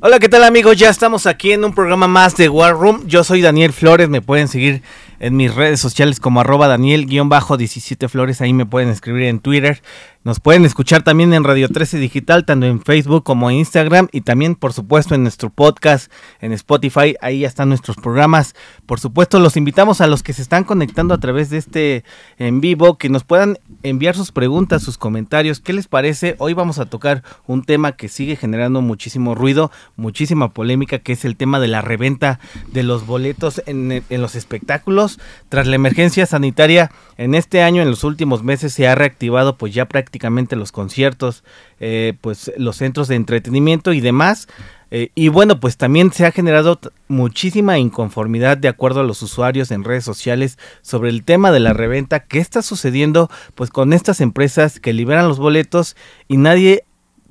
Hola, ¿qué tal amigos? Ya estamos aquí en un programa más de War Room. Yo soy Daniel Flores, me pueden seguir en mis redes sociales como arroba Daniel-17 Flores, ahí me pueden escribir en Twitter. Nos pueden escuchar también en Radio 13 Digital, tanto en Facebook como en Instagram y también, por supuesto, en nuestro podcast, en Spotify. Ahí ya están nuestros programas. Por supuesto, los invitamos a los que se están conectando a través de este en vivo, que nos puedan enviar sus preguntas, sus comentarios. ¿Qué les parece? Hoy vamos a tocar un tema que sigue generando muchísimo ruido, muchísima polémica, que es el tema de la reventa de los boletos en, los espectáculos. Tras la emergencia sanitaria, en este año, en los últimos meses, se ha reactivado pues ya prácticamente los conciertos, eh, pues los centros de entretenimiento y demás. Eh, y bueno, pues también se ha generado muchísima inconformidad de acuerdo a los usuarios en redes sociales sobre el tema de la reventa. ¿Qué está sucediendo pues con estas empresas que liberan los boletos y nadie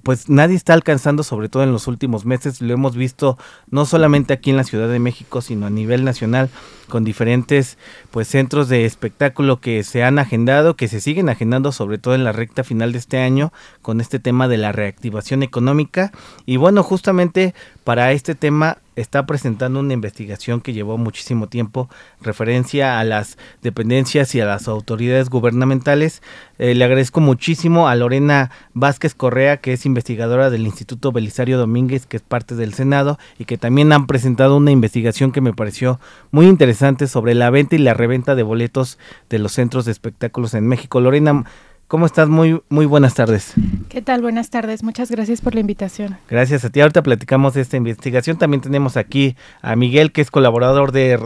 pues nadie está alcanzando, sobre todo en los últimos meses, lo hemos visto no solamente aquí en la Ciudad de México, sino a nivel nacional, con diferentes pues centros de espectáculo que se han agendado, que se siguen agendando, sobre todo en la recta final de este año, con este tema de la reactivación económica. Y bueno, justamente para este tema está presentando una investigación que llevó muchísimo tiempo, referencia a las dependencias y a las autoridades gubernamentales. Eh, le agradezco muchísimo a Lorena Vázquez Correa, que es investigadora del Instituto Belisario Domínguez, que es parte del Senado, y que también han presentado una investigación que me pareció muy interesante sobre la venta y la reventa de boletos de los centros de espectáculos en México. Lorena, ¿Cómo estás? Muy, muy buenas tardes. ¿Qué tal? Buenas tardes. Muchas gracias por la invitación. Gracias a ti. Ahorita platicamos de esta investigación. También tenemos aquí a Miguel, que es colaborador de,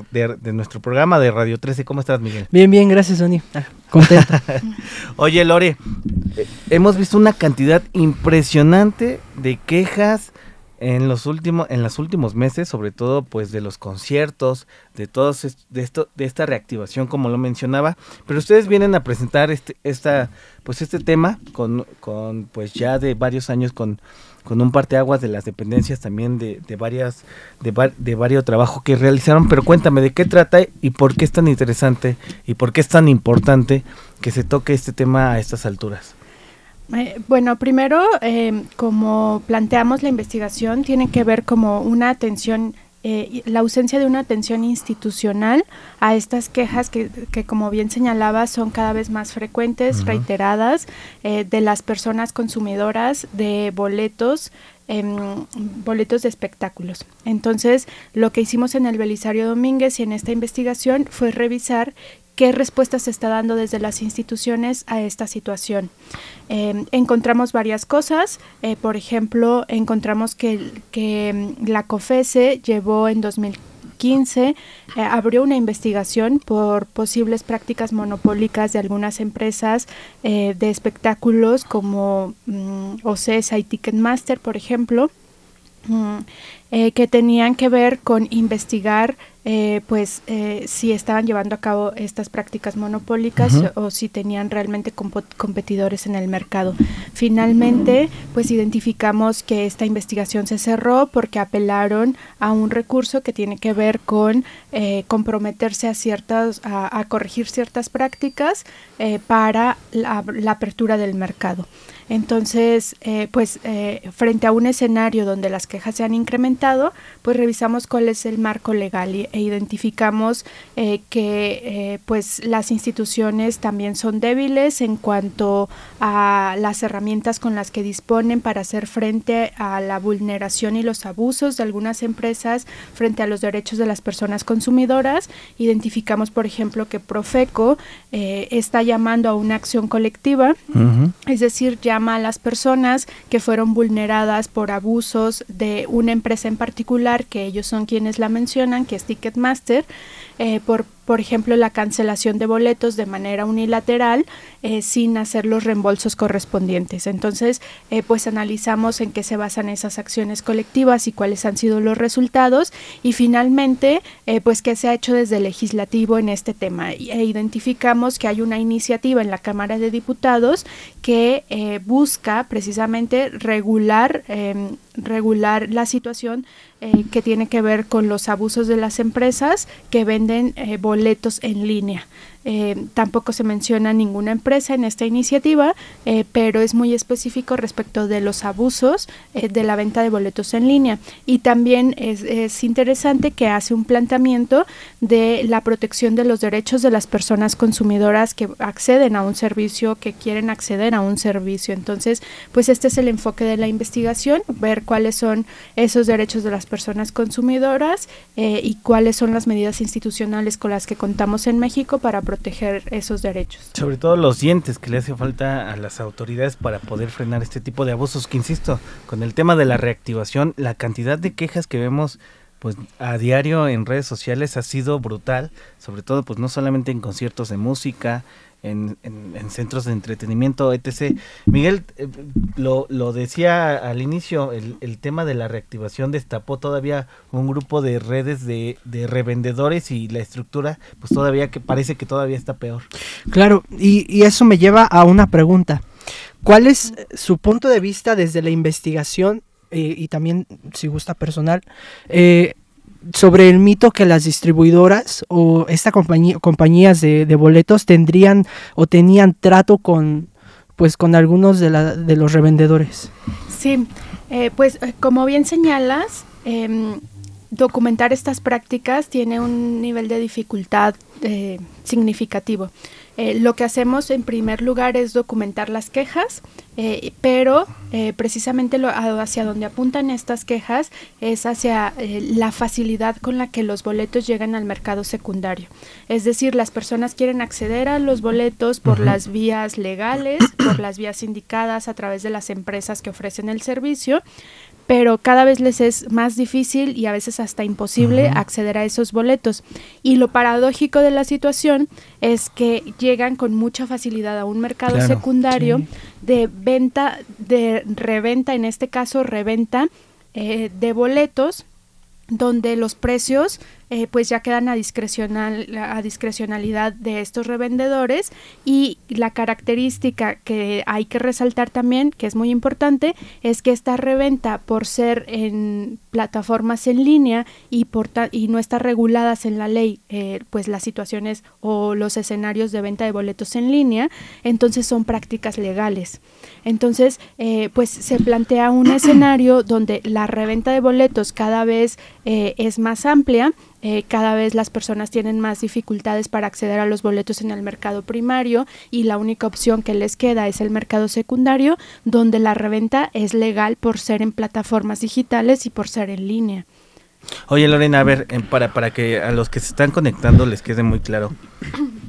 nuestro programa de Radio 13. ¿Cómo estás, Miguel? Bien, bien, gracias, Sony. Ah, contento. Oye, Lore, eh, hemos visto una cantidad impresionante de quejas, en los últimos en los últimos meses sobre todo pues de los conciertos de todos de esto de esta reactivación como lo mencionaba. Pero ustedes vienen a presentar este esta pues este tema con, con pues ya de varios años con con un parteaguas de las dependencias también de, de varias de, de varios trabajos que realizaron. Pero cuéntame de qué trata y por qué es tan interesante y por qué es tan importante que se toque este tema a estas alturas eh, bueno, primero, eh, como planteamos la investigación, tiene que ver como una atención eh, la ausencia de una atención institucional a estas quejas que, que como bien señalaba, son cada vez más frecuentes, reiteradas, de las personas consumidoras de boletos em, boletos de espectáculos. Entonces, lo que hicimos en el Belisario Domínguez y en esta investigación fue revisar qué respuesta se está dando desde las instituciones a esta situación. Em, encontramos varias cosas, eh, por ejemplo, encontramos que, em, la COFESE llevó en 2015, eh, abrió una investigación por posibles prácticas monopólicas de algunas empresas eh, de espectáculos como um, OCESA y Ticketmaster, por ejemplo, mm, que tenían que ver con investigar eh, pues eh, si estaban llevando a cabo estas prácticas monopólicas o si tenían realmente competidores en el mercado. Finalmente, pues identificamos que esta investigación se cerró porque apelaron a un recurso que tiene que ver con eh, comprometerse a ciertas, a, corregir ciertas prácticas para la, la apertura del mercado. Entonces, pues frente a un escenario donde las quejas se han incrementado, pues revisamos cuál es el marco legal y, e identificamos eh, que eh, pues las instituciones también son débiles en cuanto a las herramientas con las que disponen para hacer frente a la vulneración y los abusos de algunas empresas frente a los derechos de las personas consumidoras. Identificamos, por ejemplo, que Profeco eh, está llamando a una acción colectiva, es decir, llama a las personas que fueron vulneradas por abusos de una empresa en particular, que ellos son quienes la mencionan, que es Ticketmaster, eh, por por ejemplo, la cancelación de boletos de manera unilateral eh, sin hacer los reembolsos correspondientes. Entonces, eh, pues analizamos en qué se basan esas acciones colectivas y cuáles han sido los resultados y finalmente, eh, pues qué se ha hecho desde el legislativo en este tema. E identificamos que hay una iniciativa en la Cámara de Diputados que busca precisamente regular, em, regular la situación que tiene que ver con los abusos de las empresas que venden boletos boletos en línea. Eh, tampoco se menciona ninguna empresa en esta iniciativa, eh, pero es muy específico respecto de los abusos eh, de la venta de boletos en línea. Y también es, es interesante que hace un planteamiento de la protección de los derechos de las personas consumidoras que acceden a un servicio, que quieren acceder a un servicio. Entonces, pues este es el enfoque de la investigación, ver cuáles son esos derechos de las personas consumidoras y cuáles son las medidas institucionales con las que contamos en México para proteger esos derechos. Sobre todo los dientes que le hace falta a las autoridades para poder frenar este tipo de abusos, que insisto, con el tema de la reactivación, la cantidad de quejas que vemos pues a diario en redes sociales ha sido brutal, sobre todo pues no solamente en conciertos de música, en, en, centros de entretenimiento, etc. Miguel, eh, lo, lo, decía al inicio, el, el, tema de la reactivación destapó todavía un grupo de redes de, de, revendedores y la estructura, pues todavía que parece que todavía está peor. Claro, y, y eso me lleva a una pregunta. ¿Cuál es su punto de vista desde la investigación eh, y también, si gusta personal, eh, sobre el mito que las distribuidoras o esta compañía, compañías de, boletos tendrían o tenían trato con pues con algunos de, la, de los revendedores. Sí, eh, pues como bien señalas, eh, documentar estas prácticas tiene un nivel de dificultad eh, significativo. Eh, lo que hacemos en primer lugar es documentar las quejas, eh, pero eh, precisamente lo, hacia donde apuntan estas quejas es hacia la facilidad con la que los boletos llegan al mercado secundario. Es decir, las personas quieren acceder a los boletos por uh -huh. las vías legales, por las vías indicadas a través de las empresas que ofrecen el servicio, pero cada vez les es más difícil y a veces hasta imposible uh -huh. acceder a esos boletos. Y lo paradójico de la situación es que llegan con mucha facilidad a un mercado claro, secundario sí. de venta, de reventa, en este caso reventa eh, de boletos, donde los precios eh, pues ya quedan a, discrecional, a discrecionalidad de estos revendedores y la característica que hay que resaltar también, que es muy importante, es que esta reventa por ser en plataformas en línea y, por y no estar reguladas en la ley, eh, pues las situaciones o los escenarios de venta de boletos en línea, entonces son prácticas legales. Entonces, eh, pues se plantea un escenario donde la reventa de boletos cada vez es más amplia, eh, cada vez las personas tienen más dificultades para acceder a los boletos en el mercado primario y la única opción que les queda es el mercado secundario, donde la reventa es legal por ser en plataformas digitales y por ser en línea. Oye Lorena, a ver, para, para que a los que se están conectando les quede muy claro,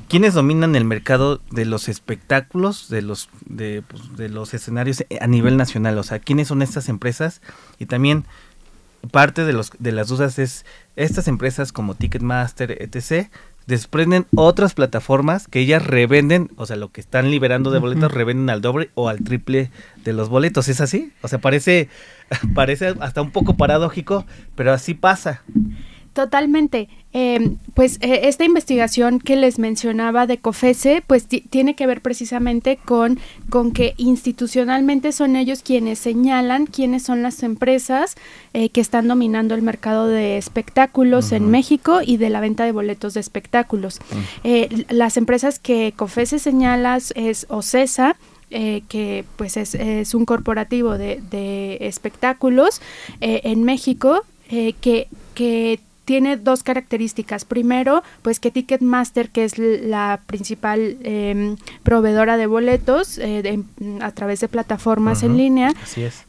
¿quiénes dominan el mercado de los espectáculos, de los, de, pues, de los escenarios a nivel nacional? O sea, ¿quiénes son estas empresas? Y también parte de, los, de las dudas es, estas empresas como Ticketmaster, etc., desprenden otras plataformas que ellas revenden, o sea, lo que están liberando de boletos, uh -huh. revenden al doble o al triple de los boletos. ¿Es así? O sea, parece, parece hasta un poco paradójico, pero así pasa. Totalmente. Eh, pues eh, esta investigación que les mencionaba de COFESE, pues tiene que ver precisamente con, con que institucionalmente son ellos quienes señalan quiénes son las empresas eh, que están dominando el mercado de espectáculos uh -huh. en México y de la venta de boletos de espectáculos. Uh -huh. las empresas que COFESE señala es OCESA, eh, que pues es, es, un corporativo de, de espectáculos eh, en México eh, que, que tiene dos características. Primero, pues que Ticketmaster, que es la principal eh, proveedora de boletos eh, de, a través de plataformas uh -huh. en línea, Así es.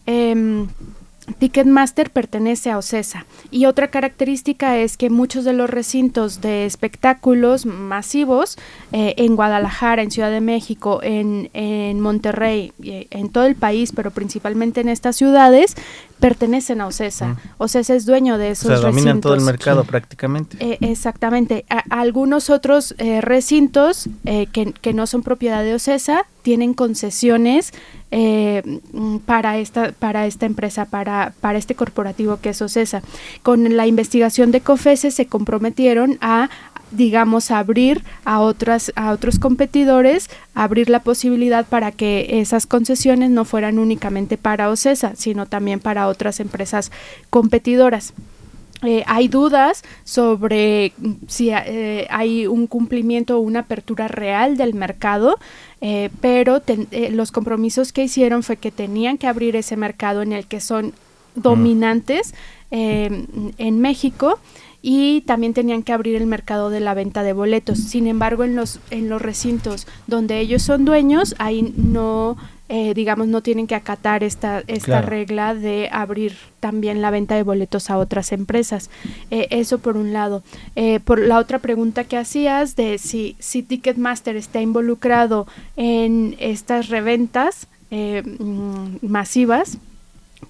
Ticketmaster pertenece a OCESA y otra característica es que muchos de los recintos de espectáculos masivos eh, en Guadalajara, en Ciudad de México, en, en Monterrey, eh, en todo el país, pero principalmente en estas ciudades, pertenecen a OCESA. OCESA es dueño de esos o sea, dominan recintos. todo el mercado sí. prácticamente. Eh, exactamente. A, algunos otros recintos que, que, no son propiedad de OCESA tienen concesiones eh, para esta para esta empresa, para, para este corporativo que es OCESA. Con la investigación de COFESE se comprometieron a digamos abrir a otras a otros competidores abrir la posibilidad para que esas concesiones no fueran únicamente para OCESA sino también para otras empresas competidoras eh, hay dudas sobre si eh, hay un cumplimiento o una apertura real del mercado, eh, pero los compromisos que hicieron fue que tenían que abrir ese mercado en el que son dominantes en México y también tenían que abrir el mercado de la venta de boletos. Sin embargo, en los, en los recintos donde ellos son dueños, ahí no eh, digamos, no tienen que acatar esta, esta regla de abrir también la venta de boletos a otras empresas. Eh, eso por un lado. Eh, por la otra pregunta que hacías de si, si Ticketmaster está involucrado en estas reventas mm, masivas,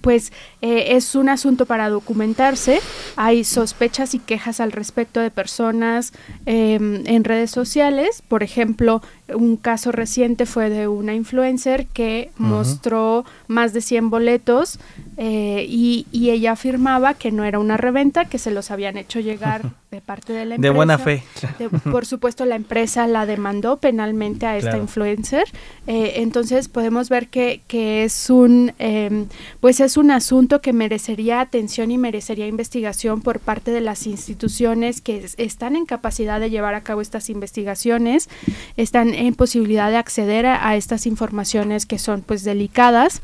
pues es un asunto para documentarse. Hay sospechas y quejas al respecto de personas en redes sociales. Por ejemplo, un caso reciente fue de una influencer que mostró más de 100 boletos eh, y, ella afirmaba que no era una reventa, que se los habían hecho llegar de parte de la empresa. De buena fe. por supuesto, la empresa la demandó penalmente a esta influencer. Eh, entonces podemos ver que, que es un em, pues es un asunto que merecería atención y merecería investigación por parte de las instituciones que están en capacidad de llevar a cabo estas investigaciones, están en posibilidad de acceder a, estas informaciones que son pues delicadas.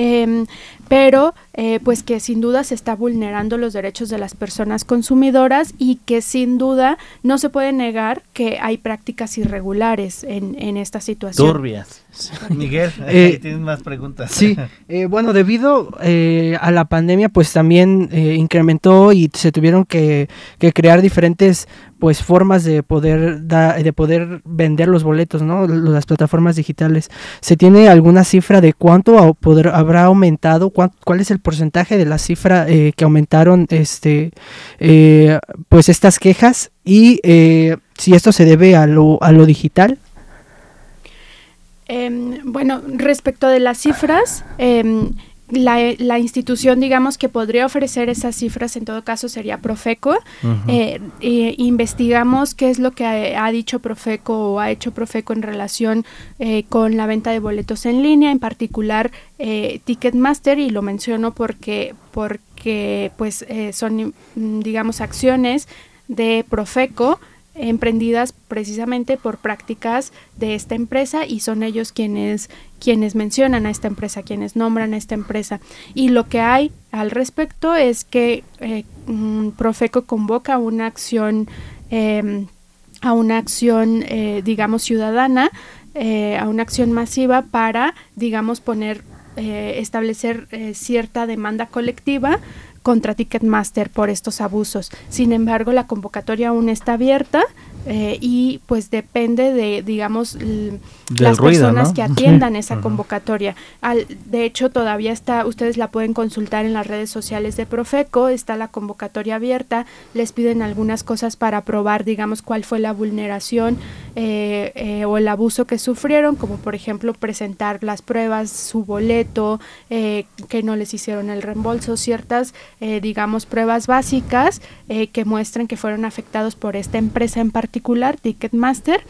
Em, pero eh, pues que sin duda se está vulnerando los derechos de las personas consumidoras y que sin duda no se puede negar que hay prácticas irregulares en, en esta situación. Turbias. Miguel, eh, tienes más preguntas. Sí, eh, bueno, debido a la pandemia pues también incrementó y se tuvieron que, que, crear diferentes pues formas de poder de poder vender los boletos, ¿no? Las plataformas digitales. ¿Se tiene alguna cifra de cuánto poder, habrá aumentado? ¿Cuál es el porcentaje de la cifra eh, que aumentaron este eh, pues estas quejas y eh, si esto se debe a lo, a lo digital em, bueno respecto de las cifras em, la, institución, digamos, que podría ofrecer esas cifras en todo caso sería Profeco. Eh, investigamos qué es lo que ha, dicho Profeco o ha hecho Profeco en relación eh, con la venta de boletos en línea, en particular eh, Ticketmaster, y lo menciono porque, porque pues, son, digamos, acciones de Profeco emprendidas precisamente por prácticas de esta empresa y son ellos quienes quienes mencionan a esta empresa, quienes nombran a esta empresa. Y lo que hay al respecto es que eh, Profeco convoca una acción em, a una acción, eh, digamos, ciudadana, eh, a una acción masiva para, digamos, poner, establecer cierta demanda colectiva contra Ticketmaster por estos abusos. Sin embargo, la convocatoria aún está abierta eh, y pues depende de, digamos, las personas que atiendan esa convocatoria. Al, de hecho, todavía está, ustedes la pueden consultar en las redes sociales de Profeco, está la convocatoria abierta, les piden algunas cosas para probar, digamos, cuál fue la vulneración eh, eh, o el abuso que sufrieron, como por ejemplo presentar las pruebas, su boleto, que no les hicieron el reembolso, ciertas, digamos, pruebas básicas que muestren que fueron afectados por esta empresa en particular Ticketmaster,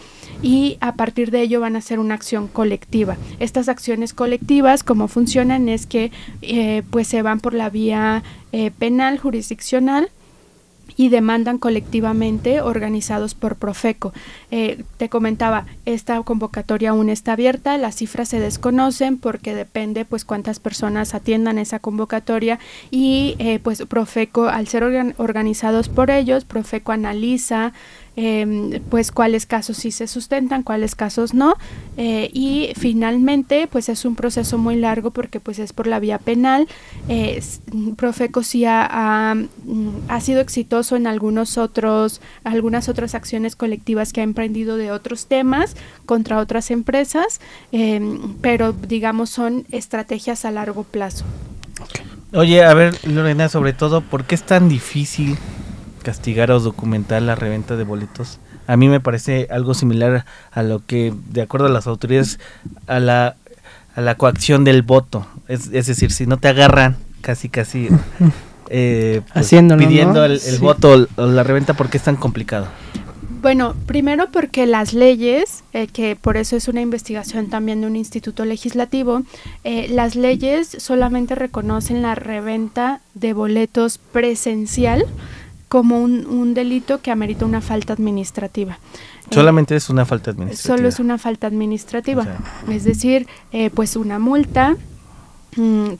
y a partir de ello van a hacer una acción colectiva. Estas acciones colectivas, como funcionan, es que eh, pues se van por la vía eh, penal jurisdiccional y demandan colectivamente organizados por Profeco. Eh, te comentaba, esta convocatoria aún está abierta, las cifras se desconocen porque depende pues cuántas personas atiendan esa convocatoria y pues Profeco, al ser organizados por ellos, Profeco analiza Em, pues cuáles casos sí se sustentan, cuáles casos no. Eh, y finalmente, pues es un proceso muy largo porque pues es por la vía penal. Eh, Profeco mm, ha, sido exitoso en algunos otros, algunas otras acciones colectivas que ha emprendido de otros temas contra otras empresas, em, pero digamos son estrategias a largo plazo. Oye, a ver, Lorena, sobre todo, ¿por qué es tan difícil castigar o documentar la reventa de boletos. A mí me parece algo similar a lo que, de acuerdo a las autoridades, a la, a la coacción del voto. Es, decir, si no te agarran, casi, casi eh, pues, pidiendo el, voto o la reventa, ¿por qué es tan complicado? Bueno, primero porque las leyes, eh, que por eso es una investigación también de un instituto legislativo, eh, las leyes solamente reconocen la reventa de boletos presencial como un, delito que amerita una falta administrativa. Solamente es una falta administrativa. Solo es una falta administrativa. es decir, pues una multa,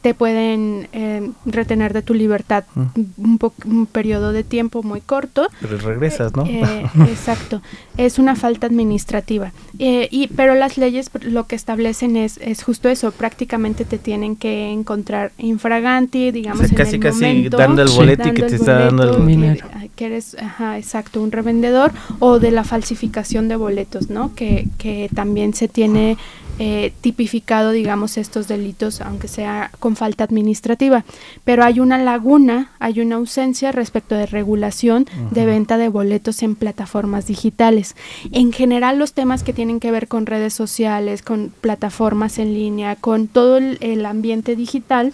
te pueden eh, retener de tu libertad mm. un, un, periodo de tiempo muy corto. Pero regresas, ¿no? Eh, exacto. Es una falta administrativa. Eh, y, pero las leyes lo que establecen es, es justo eso. Prácticamente te tienen que encontrar infraganti, digamos, en casi, el casi momento, dando el boleto y que te está dando el dinero. Que, eres, ajá, exacto, un revendedor o de la falsificación de boletos, ¿no? Que, que también se tiene eh, tipificado, digamos, estos delitos, aunque sea con falta administrativa. Pero hay una laguna, hay una ausencia respecto de regulación de venta de boletos en plataformas digitales. En general, los temas que tienen que ver con redes sociales, con plataformas en línea, con todo el, ambiente digital,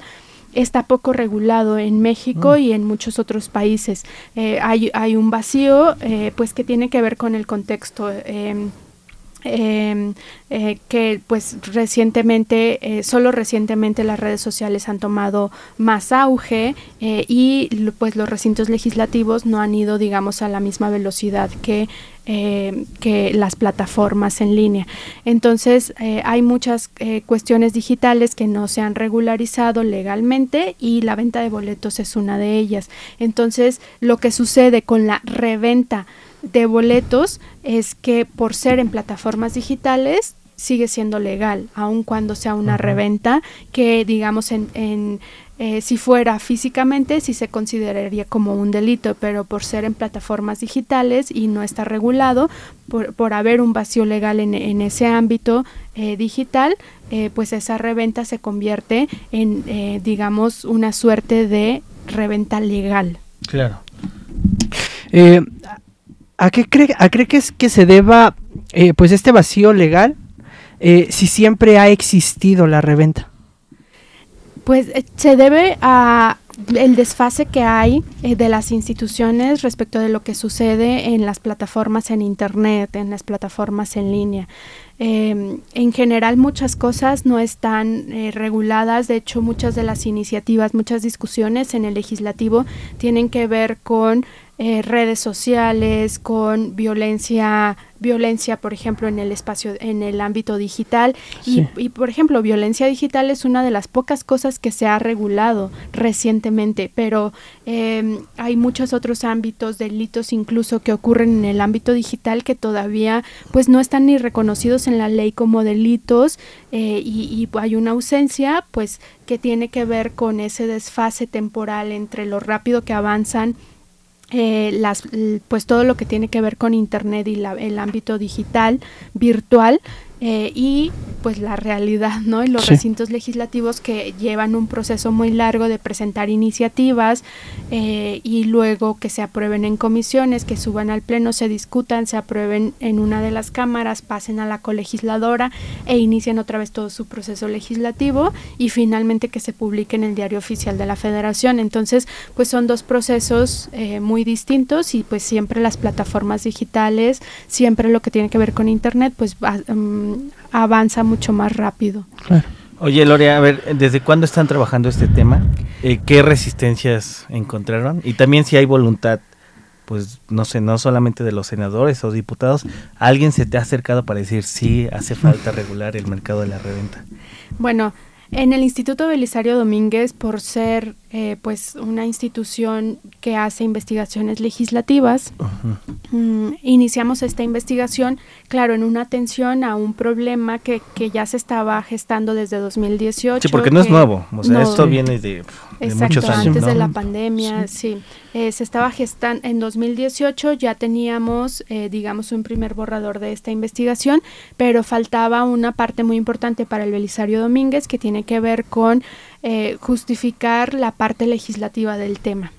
está poco regulado en México mm. y en muchos otros países. Eh, hay, hay, un vacío, eh, pues que tiene que ver con el contexto em, Em, eh, que pues recientemente, eh, solo recientemente las redes sociales han tomado más auge eh, y pues los recintos legislativos no han ido digamos a la misma velocidad que que las plataformas en línea. Entonces, hay muchas cuestiones digitales que no se han regularizado legalmente y la venta de boletos es una de ellas. Entonces, lo que sucede con la reventa de boletos es que por ser en plataformas digitales sigue siendo legal, aun cuando sea una reventa que digamos en, en eh, si fuera físicamente sí se consideraría como un delito, pero por ser en plataformas digitales y no está regulado, por, por haber un vacío legal en, en ese ámbito eh, digital, eh, pues esa reventa se convierte en, digamos, una suerte de reventa legal. Claro. ¿A qué cree, a cree que, es, que se deba eh, pues este vacío legal eh, si siempre ha existido la reventa? Pues eh, se debe a el desfase que hay de las instituciones respecto de lo que sucede en las plataformas en internet, en las plataformas en línea. Em, en general muchas cosas no están reguladas, de hecho muchas de las iniciativas, muchas discusiones en el legislativo tienen que ver con eh, redes sociales, con violencia, violencia, por ejemplo, en el espacio, en el ámbito digital. Y, y, por ejemplo, violencia digital es una de las pocas cosas que se ha regulado recientemente, pero eh, hay muchos otros ámbitos, delitos incluso que ocurren en el ámbito digital que todavía pues no están ni reconocidos en la ley como delitos eh, y, hay una ausencia pues que tiene que ver con ese desfase temporal entre lo rápido que avanzan eh, las, pues todo lo que tiene que ver con Internet y el ámbito digital, virtual, eh, y pues la realidad, ¿no? Y los recintos legislativos que llevan un proceso muy largo de presentar iniciativas eh, y luego que se aprueben en comisiones, que suban al pleno, se discutan, se aprueben en una de las cámaras, pasen a la colegisladora e inician otra vez todo su proceso legislativo y finalmente que se publique en el diario oficial de la federación. Entonces, pues son dos procesos eh, muy distintos y pues siempre las plataformas digitales, siempre lo que tiene que ver con Internet, pues um, avanza mucho más rápido. Oye, Loria, a ver, ¿desde cuándo están trabajando este tema? Eh, ¿Qué resistencias encontraron? Y también si hay voluntad, pues no sé, no solamente de los senadores o diputados, ¿alguien se te ha acercado para decir sí, hace falta regular el mercado de la reventa? Bueno, en el Instituto Belisario Domínguez, por ser eh, pues una institución que hace investigaciones legislativas, mm, iniciamos esta investigación, claro, en una atención a un problema que, que ya se estaba gestando desde 2018. Sí, porque no es nuevo, o sea, esto viene de, muchos años. antes de la pandemia, sí. Eh, se estaba gestando, en 2018 ya teníamos, eh, digamos, un primer borrador de esta investigación, pero faltaba una parte muy importante para el Belisario Domínguez que tiene que ver con eh, justificar la parte legislativa del tema.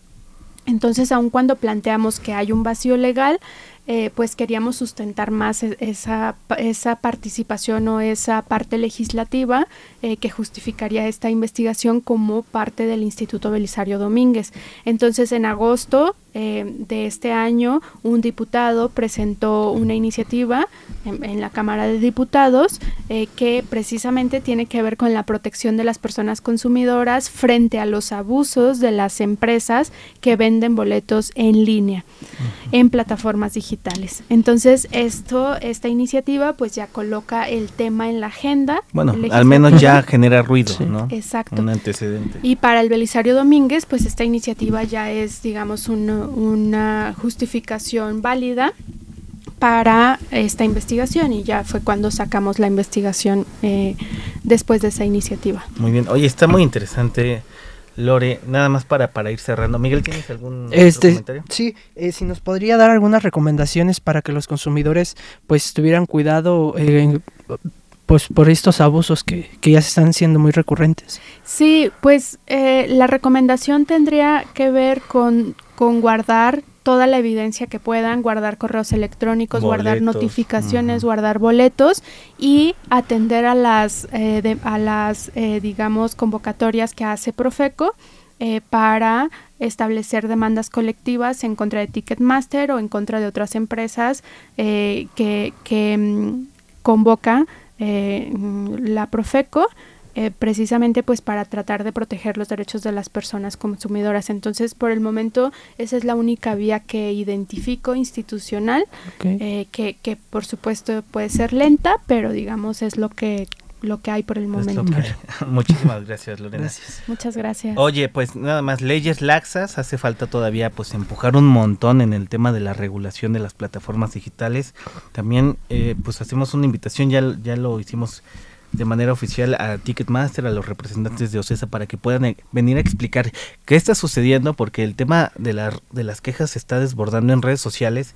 Entonces, aun cuando planteamos que hay un vacío legal, eh, pues queríamos sustentar más e-, esa, esa participación o esa parte legislativa eh, que justificaría esta investigación como parte del Instituto Belisario Domínguez. Entonces, en agosto eh, de este año, un diputado presentó una iniciativa en, la Cámara de Diputados eh, que precisamente tiene que ver con la protección de las personas consumidoras frente a los abusos de las empresas que venden boletos en línea, en plataformas digitales. Entonces, esto, esta iniciativa pues ya coloca el tema en la agenda. Bueno, al menos ya genera ruido, ¿no? Exacto. Un antecedente. Y para el Belisario Domínguez, pues esta iniciativa ya es, digamos, una justificación válida para esta investigación y ya fue cuando sacamos la investigación eh, después de esa iniciativa. Muy bien, oye, está muy interesante. Lore, nada más para, para ir cerrando. Miguel, ¿tienes algún este, comentario? Sí, eh, si nos podría dar algunas recomendaciones para que los consumidores pues tuvieran cuidado eh, pues por estos abusos que, que, ya se están siendo muy recurrentes. Sí, pues la recomendación tendría que ver con, con guardar toda la evidencia que puedan, guardar correos electrónicos, guardar notificaciones, guardar boletos y atender a las, eh, a las eh, digamos, convocatorias que hace Profeco eh, para establecer demandas colectivas en contra de Ticketmaster o en contra de otras empresas que, que mm, convoca la Profeco eh, precisamente pues para tratar de proteger los derechos de las personas consumidoras. Entonces, por el momento, esa es la única vía que identifico institucional, eh, que, que por supuesto puede ser lenta, pero digamos es lo que lo que hay por el momento. Muchísimas gracias, Lorena. Muchas gracias. Oye, pues nada más, leyes laxas, hace falta todavía pues empujar un montón en el tema de la regulación de las plataformas digitales. También eh, pues hacemos una invitación, ya, ya lo hicimos de manera oficial a Ticketmaster, a los representantes de OCESA, para que puedan eh, venir a explicar qué está sucediendo, porque el tema de, la, de las quejas se está desbordando en redes sociales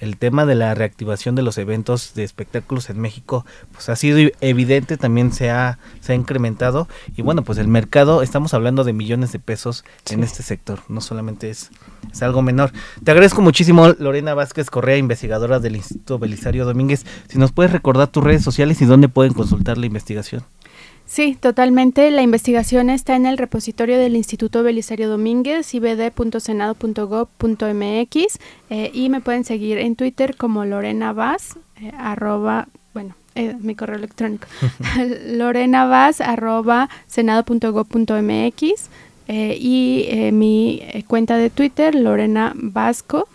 el tema de la reactivación de los eventos de espectáculos en México pues ha sido evidente, también se ha, se ha incrementado y bueno, pues el mercado, estamos hablando de millones de pesos en este sector, no solamente es, es algo menor. Te agradezco muchísimo Lorena Vázquez Correa, investigadora del Instituto Belisario Domínguez, si nos puedes recordar tus redes sociales y dónde pueden consultar la investigación. Sí, totalmente. La investigación está en el repositorio del Instituto Belisario Domínguez, ibd.senado.gov.mx, eh, y me pueden seguir en Twitter como Lorena Vaz, eh, arroba, bueno, eh, mi correo electrónico, Lorena Vaz, arroba senado.gov.mx, y mi cuenta de Twitter, Lorena Vasco,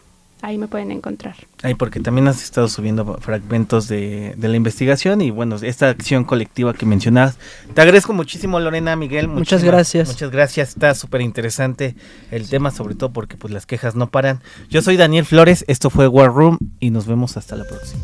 ahí me pueden encontrar. Ahí porque también has estado subiendo fragmentos de, de, la investigación y bueno, esta acción colectiva que mencionabas. Te agradezco muchísimo Lorena, Miguel. Muchas gracias. Muchas gracias, está súper interesante el tema, sobre todo porque pues las quejas no paran. Yo soy Daniel Flores, esto fue War Room y nos vemos hasta la próxima.